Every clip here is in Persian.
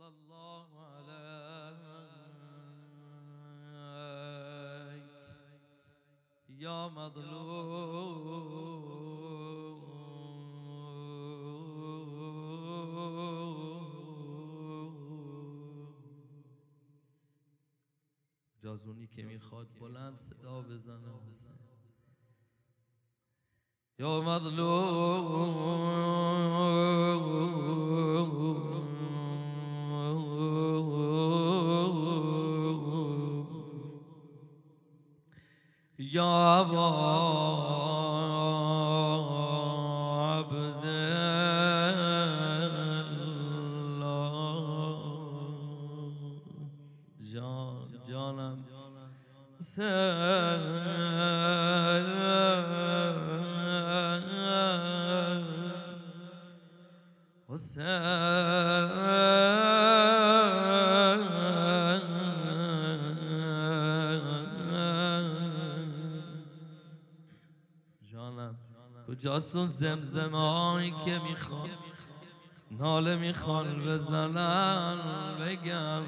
صلى الله عليك يا مظلوم جازونی که می‌خواد بلند صدا بزنه یا مظلوم یا ابا عبدالله جان جانم. جانم اون زمزمایی که می‌خوان. ناله می‌خوان بزنن بگن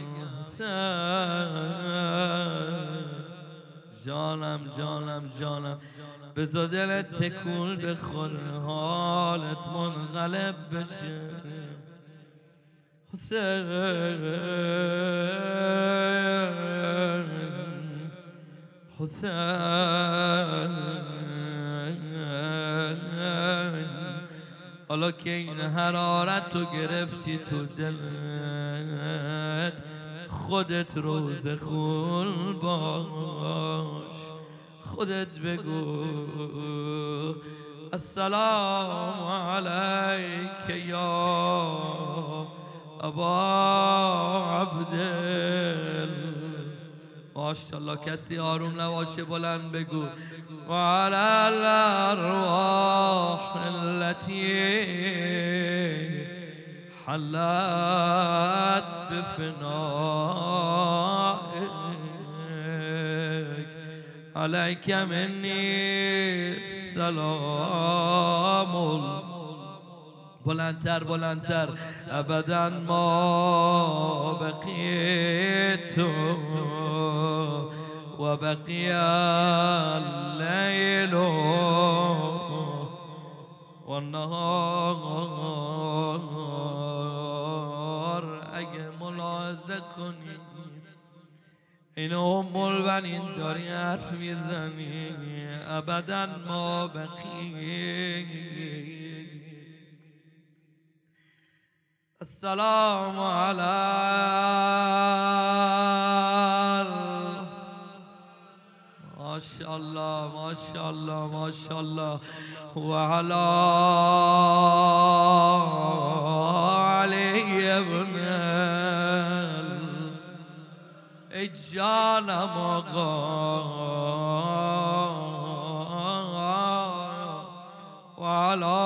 جانم جانم جانم. بزا دلت تکون بخوره حالت منقلب بشه. حسین. حسین. حالا که این حرارت رو گرفتی تو دلت خودت روز خون باش. خودت بگو السلام علیک یا ابا عبدال ماشاءالله کسی آروم نباشه بلند بگو. و علی الأرواح التي حلت بفنائك. عليك مني سلام بلندتر بلندتر. ابدا ما بقيت. و والنهار اگه ملاحظه کنی این ام البنین داری حرف می‌زنی. ابدا ما بقی السلام علی ماشاءالله ماشاءالله ماشاءالله. وعلى علي ابن الجان مقام وعلى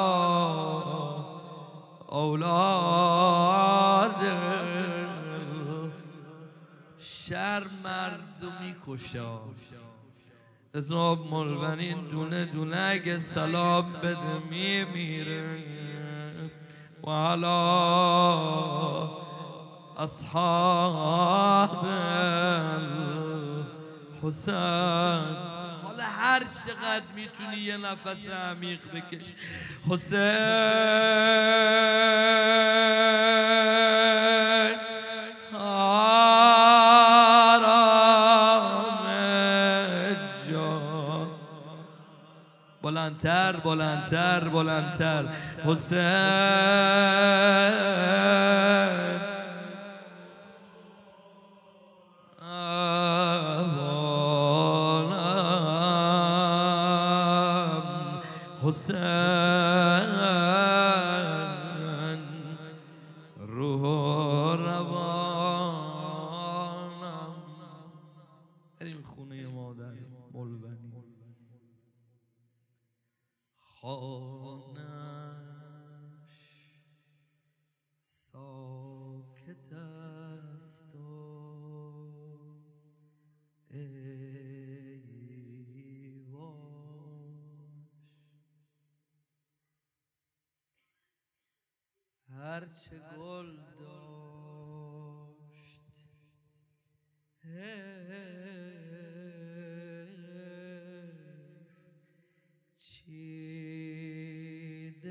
اولاد. شر مردمی کشا ازاب ملونین دونه دونه اگه سلام بده میمیره. و علا اصحاب حسین حالا هر چقدر می‌تونی یه نفس عمیق بکش. حسین. بلندتر بلندتر بلندتر. حسین. حسین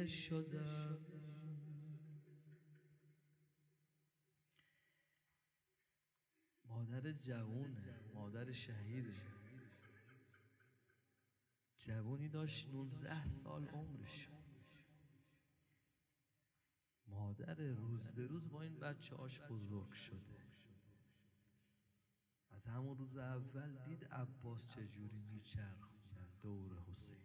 شدم. مادر جوونه مادر شهیده جوونی داشت 19 سال عمرش. مادر روز به روز با این بچه هاش بزرگ شده. از همون روز اول دید عباس چجوری میچرخ دور حسینش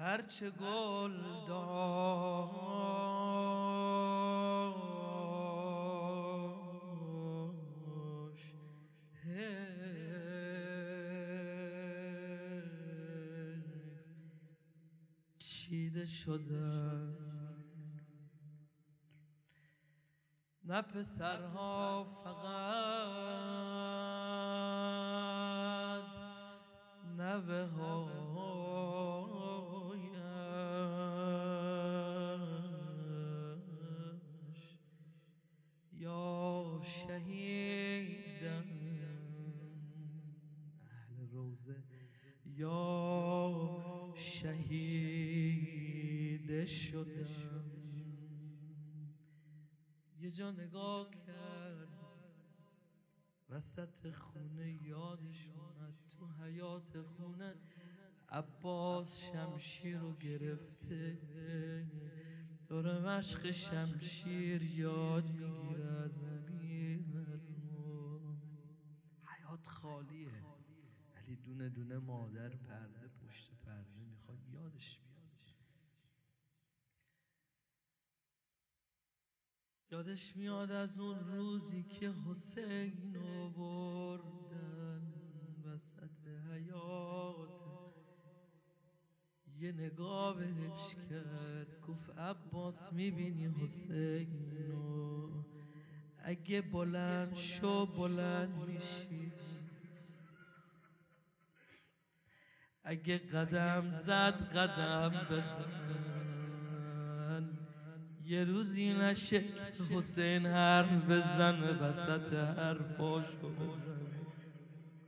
هرچه گل داشت. چیده شده. نه پسرها فقط نوه هایش نگاه کرد وسط خونه یادش اومد. تو حیات خونه عباس شمشیر رو گرفته. داره مشق شمشیر یاد می‌گیره از امیر حیات خالیه. ولی دونه دونه مادر پرده پشت پرده می‌خواد یادش یادش میاد از اون روزی که حسین رو بردن وسط حیات یه نگاه بهش کرد گفت عباس می‌بینی حسین؟ رو اگه بلند شو بلند میشی. اگه قدم زد قدم بزن. یه روزی نشه حسین حرف بزنه وسط حرفاشو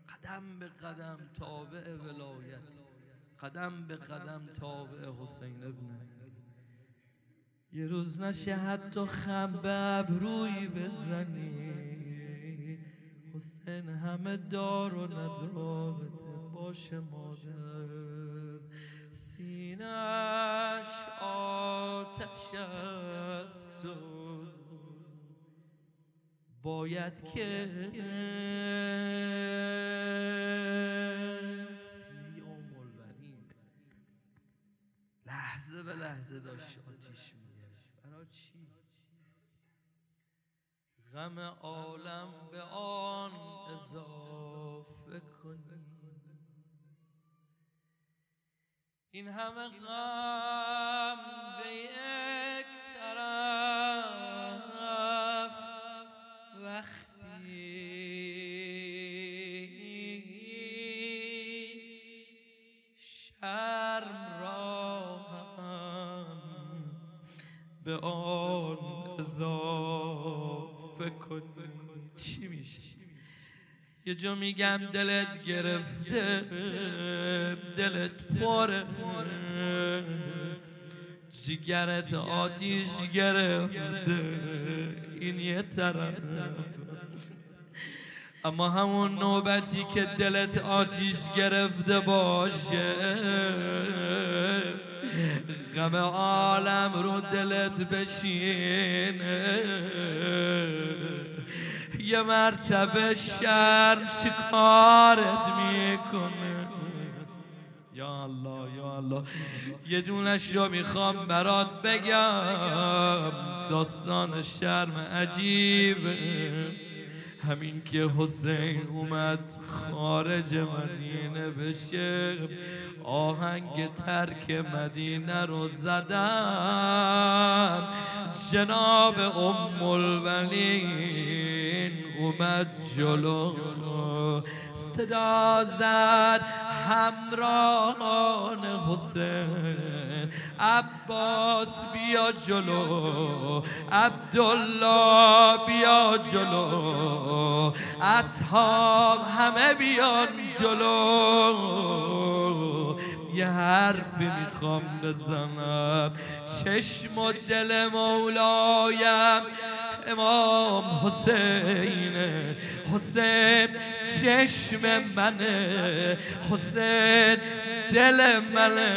قدم به قدم تابع ولایت قدم به قدم تابع حسین ابن یه روز نشه حتی خم به ابروی بزنی. حسین همه دار و ندارته باشه مادر. سینش آتش است و باید که لحظه به لحظه داشت آتیش می‌گرفت برای چی؟ غم عالم به آن اضافه کنی این همه غم به یک طرف. وقتی شرم را هم به آن اضافه کن چی میشه؟ یه جا میگم دلت گرفته دلت پره جگرت آتیش گرفته این یه طرف. اما همون نوبتی که دلت آتیش گرفته باشه غم عالم رو دلت بشینه. یه مرتبه شرم چی کارت می‌کنه. یا الله یا الله. یه دونش رو می‌خوام برات بگم. داستان شرم عجیبه. همین که حسین اومد خارج مدینه بشه. آهنگ ترک مدینه رو زدم. جناب ام الولین اومد جلو. صدا زد همراهان حسین. عباس بیا جلو. عبدالله بیا جلو. اصحاب همه بیان جلو. یه حرفی می‌خوام بزنم. چشم و دل مولایم امام حسین حسین چشم منه حسین دل منه.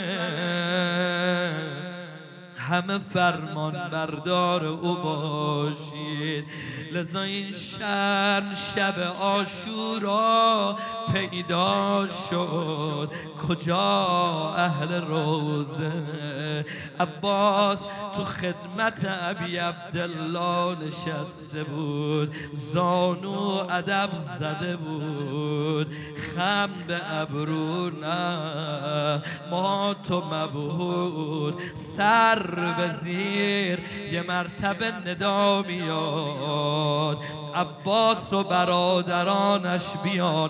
همه فرمان بردار او باشید. لذا این شرم شب آشورا پیدا شد. کجا اهل روزه؟ عباس تو خدمت ابی عبدالله نشسته بود. زانو ادب زده بود. خم به ابرو نه. ما تو مبهود. سر به زیر یه مرتبه ندا میاد. عباس و برادرانش بیان.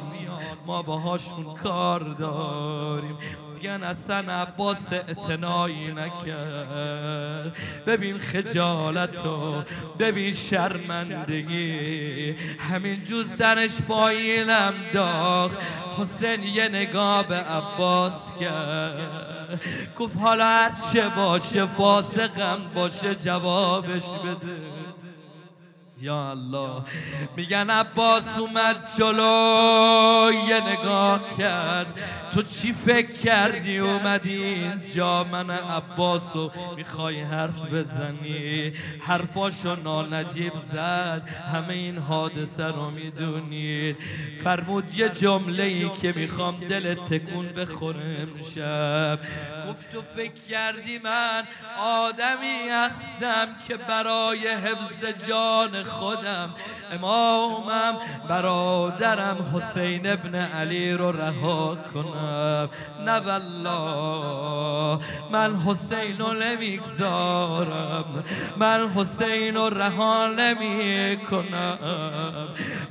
ما باهاشون کار داریم. میگن اصلا عباس اعتنایی نکرد. ببین خجالتو ببین شرمندگی. همین جو سرش پایینم داخت. حسین یه نگاه به عباس کرد. گفت حالا هرچه باشه فاسقم باشه جوابش بده. یا الله. میگن عباس اومد جلو یه نگاه کرد. تو چی فکر کردی؟ اومدی اینجا؟ من عباسو می‌خوای حرف بزنی؟ حرفاشو نانجیب زد. همه این حادثه رو می‌دونید. فرمود یه جمله ای که می‌خوام دل تکون بخوره امشب. گفت تو فکر کردی من آدمی هستم که برای حفظ جان خودم امامم برادرم حسین ابن علی رو رها کنم. نه والله من حسین رو نمی‌گذارم. من حسین رو رها نمی کنم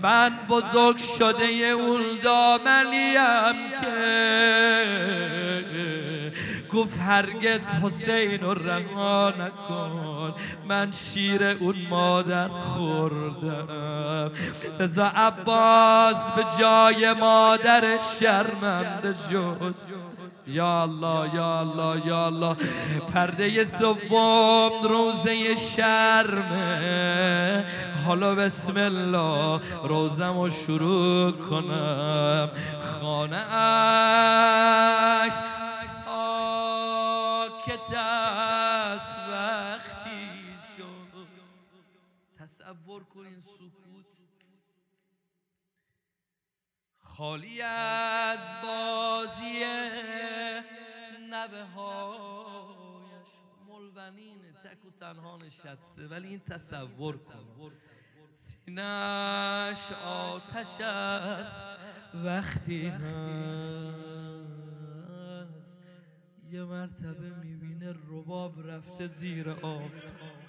من بزرگ شده اون دامنیم که گفت هرگز حسین رها نکن. من شیر اون مادر خوردم. ازا عباس به جای مادر شرمنده شد. یا الله یا الله یا الله. پرده سوم روزه شرمه. حالا بسم الله روزم رو شروع کنم. خانه اش خالی از بازی نبه هایش ملونین تک و تنها نشسته ولی این تصور کن. سینش آتش است وقتی هست. یه مرتبه می‌بینه رباب رفته زیر آفتاب.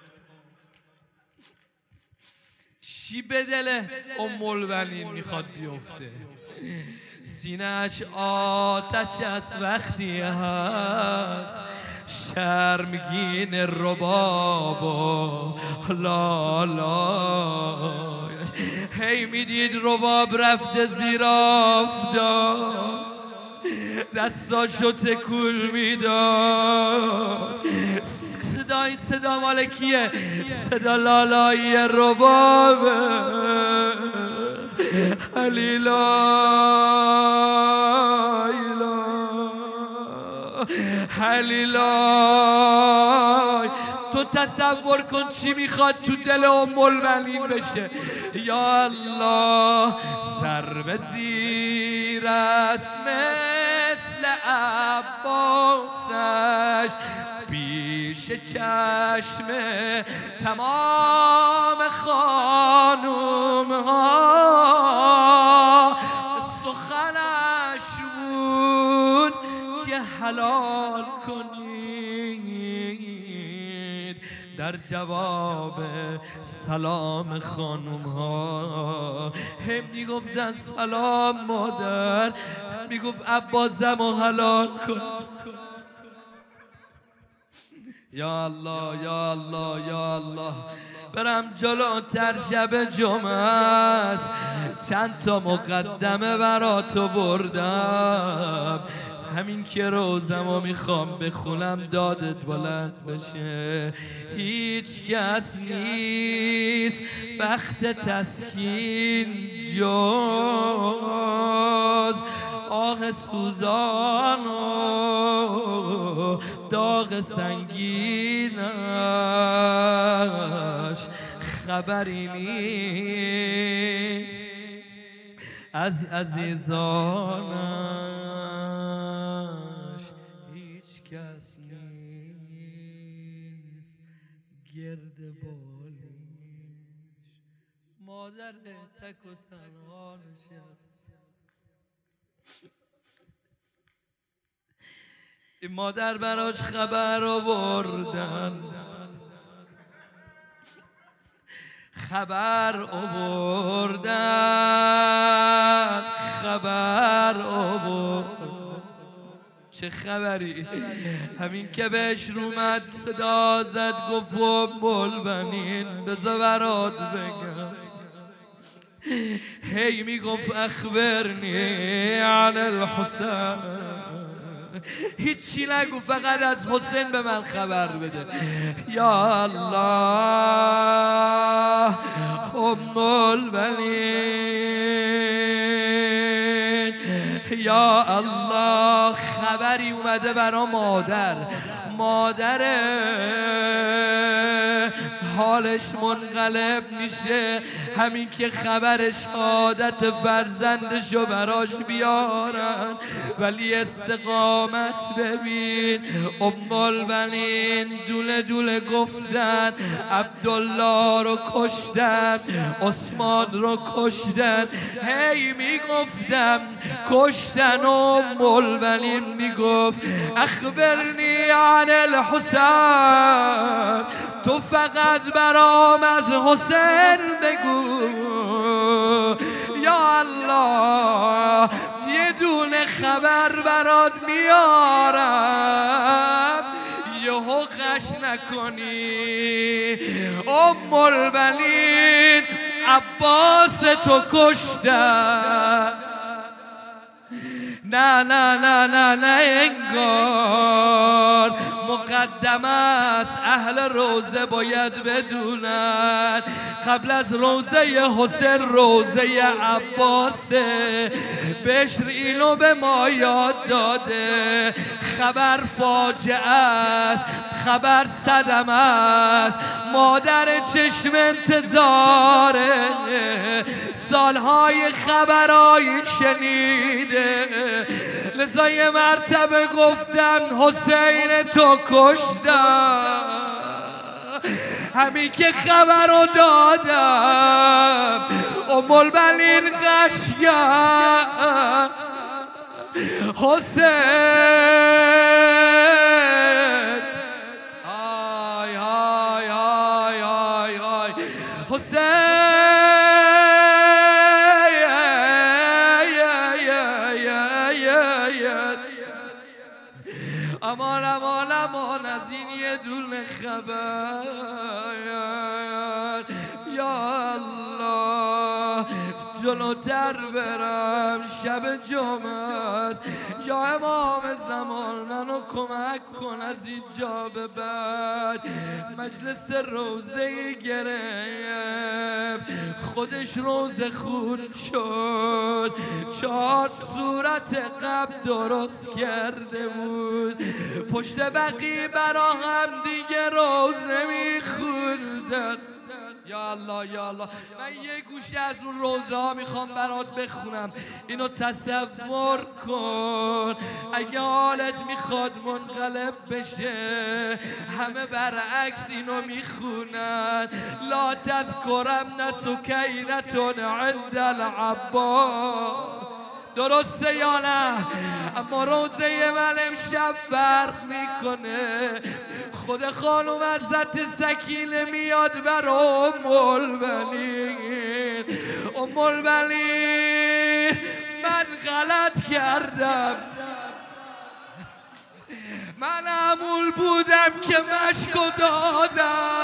چی به دل ام الولین می‌خواد بیفته؟ سینش آتش از وقتی هست. شرمگین رباب و لا لا هی می‌دید رباب رفته زیر آفتاب. دستاشو تکول می‌داد. صدای صدا مال کیه صدا لالایی ربابه. حلیلای تو تصور کن چی می‌خواد تو دل ام الولین بشه. یا الله سر به زیر است مثل عباسش. پیش چشم تمام خانوم ها سخنش بود که حلال کنید در جواب سلام خانوم ها هم می‌گفتن سلام مادر می‌گفت عباسم و حلال کن. یا الله یا الله یا الله برم جلوتر شب جمعه است. چند تا مقدمه برا تو بردم همین که روزم می‌خوام بخونم دادت بلند بشه هیچ کس نیست بخت تسکین جز آه سوزان و داغ سنگینش. خبری نیست. از عزیزانش هیچ کس نیست. گرد بالیش مادر تک و تنها نشست این مادر براش خبر آوردن. خبر آوردن خبر آورد. چه خبری؟ همین که بهش رومد صدا زد گفت و بل بنین بزا برات بگم. هی می‌گفت اخبرنی عن الحسین هیچی نگو فقط از حسین به من خبر بده. یا الله ام البنین یا الله خبری اومده برا مادر. مادر حالش منقلب میشه. همین که خبر شهادت فرزندشو براش بیارن. ولی استقامت ببین. ام البنین دوله دوله گفتن. عبدالله رو کشتن. عثمان رو کشتن. هی می‌گفتم کشتن ام البنین می‌گفت. اخبرنی عن الحسین تو فقط برام از حسین بگو. یا الله یه دونه خبر برات میارم یه حقش نکنی. ام البنین عباس تو کشتن نه نه نه نه نه انگار. مقدم است اهل روزه باید بدونن. قبل از روزه حسین روزه عباسه. بشر اینو به ما یاد داده. خبر فاجعه است خبر صدم است. مادر چشم انتظاره. سالهای خبرهای شنیده. لذا یه مرتبه گفتم حسین تو کشتم همین که خبر رو دادم. ام البلین غشگم حسین. جلوتر برم شب جمعه یا امام زمان منو کمک کن از اینجا به بعد. مجلس روزه گرفت. خودش روزه خون شد. چهار صورت قبل درست کرده بود. پشت بقی برا هم دیگه روزه میخوندن یا الله یا الله. من یه گوشه از اون روزه ها می‌خوام برات بخونم. اینو تصور کن. اگه حالت می‌خواد منقلب بشه همه برعکس اینو می‌خونن. لا تذکرم نسکینتون عند العباس. درسته یا نه؟ اما روزه من امشب فرق می‌کنه. خود خانوم عزت سکینه میاد بر ام البنین ام البنین من غلط کردم. من عمول بودم که مشکو دادم.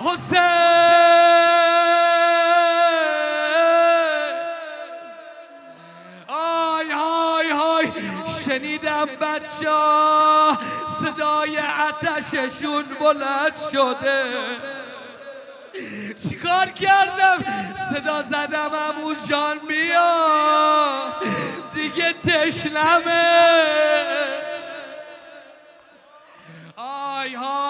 حسین! شنیدم بچه صدای عتششون بلند شده. چیکار کردم؟ صدا زدم امو جان بیا. دیگه تشنمه. آی های.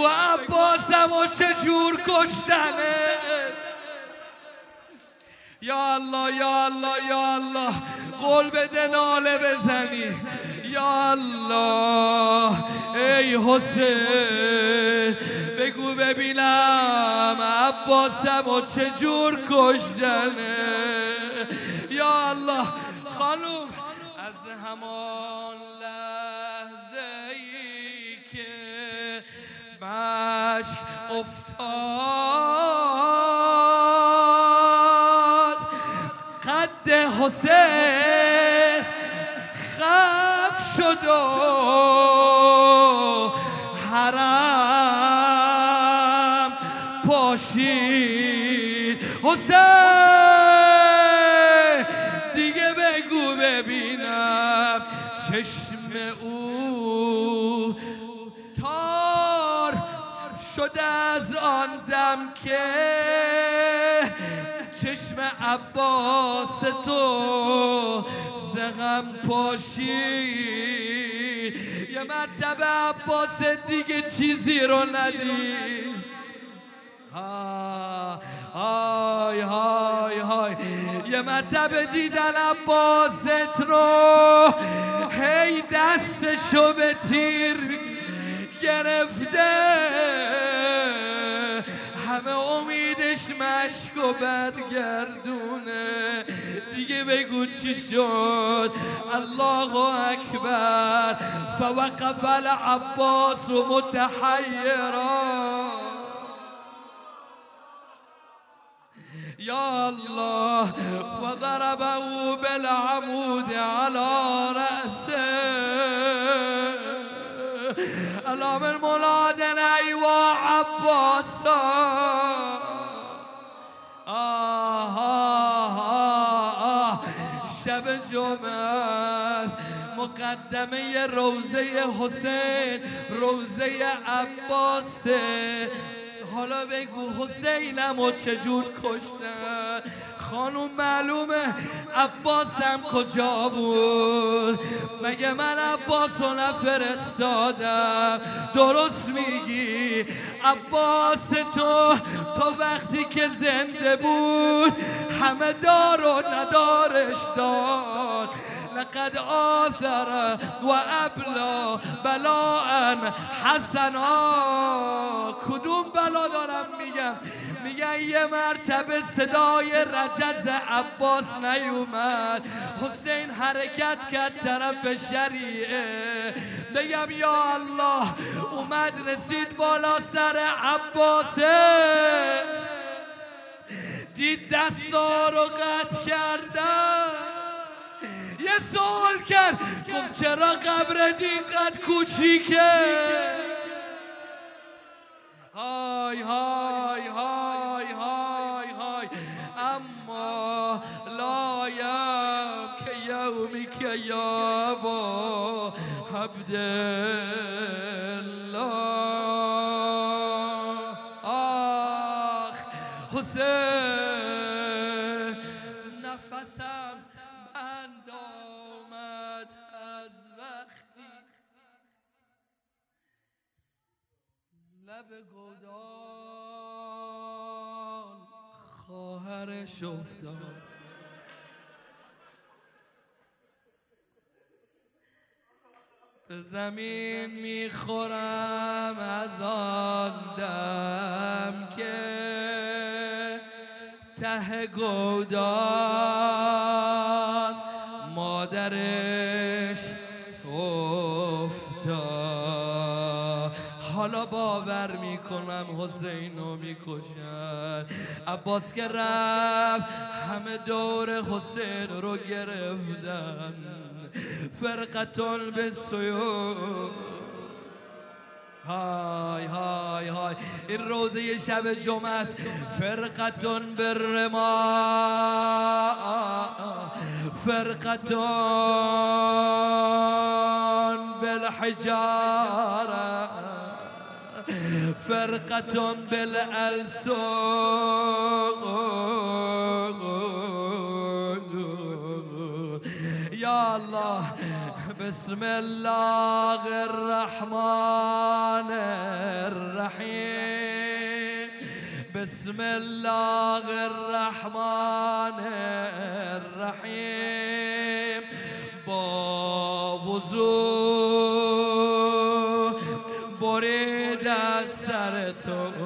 بگو عباسم و چجور کشتنه؟ یا الله یا الله یا الله قول بده ناله بزنی. یا الله ای حسین بگو ببینم عباسم و چجور کشتنه. یا الله خانوم از همان افتاد. قد حسین از آن دم که چشم عباس تو زغم پاشی. یه مرتبه عباس دیگه چیزی رو ندید های های های یه مرتبه دیدن عباست رو هی دستشو به تیر گرفته. همه امیدش مشک و برگردونه. دیگه بگو چی شد؟ الله اکبر. فوقف العباس متحیرا. یا الله وضربه بالعمود على الام المولاد ايوا عباسا. آه آه شب جمعه مقدمه روزه حسین روزه عباسه. حالا بگو حسینم و چجور کشتن؟ خانوم معلومه عباسم کجا بود؟ مگه من عباس رو نفرستادم؟ درست میگی. عباس تو تو وقتی که زنده بود همه دار و ندارش داد. لقد آثر و ابلا بلاء حسنا. کدوم بلا دارم میگم؟ میگن یه مرتبه صدای رجز عباس نیومد. حسین حرکت کرد طرف شریعه. بگم یا الله اومد رسید بالا سر عباسه دید دستا رو قطع کردن. یه سوال کرد. گفت چرا قبر اینقدر کوچیکه؟ های های های های های. اما لایم که یومی که یا با لب گودال خواهرش افتاد. به زمین می‌خورم از آن دم که ته گودان مادرش باور می‌کنم حسین رو می‌کشن. عباس که رفت همه دور حسین رو گرفتن. فرقتون به سیو های های های. این روزه شب جمعه است. فرقتون برما فرقتون بالحجاره فرقة بالألسون يا الله بسم الله الرحمن الرحيم. بسم الله الرحمن الرحيم. با وضوع سر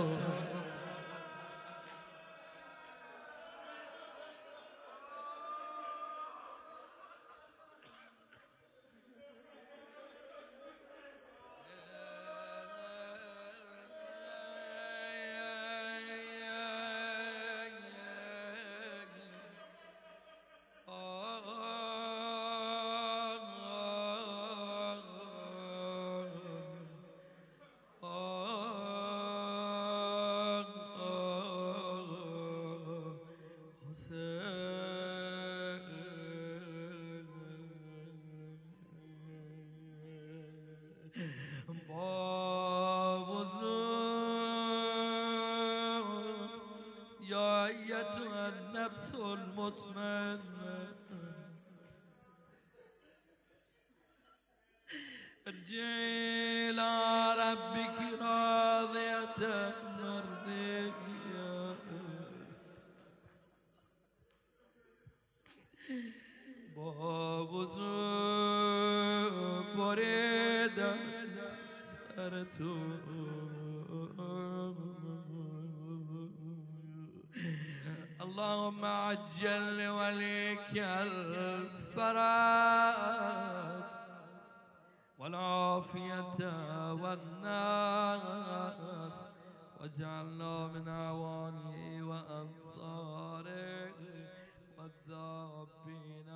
اللهم عجل لوليك الفرج والعافية والناس واجعلنا من أعوانه وأنصاره والذابين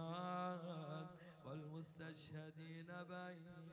والمستشهدين بين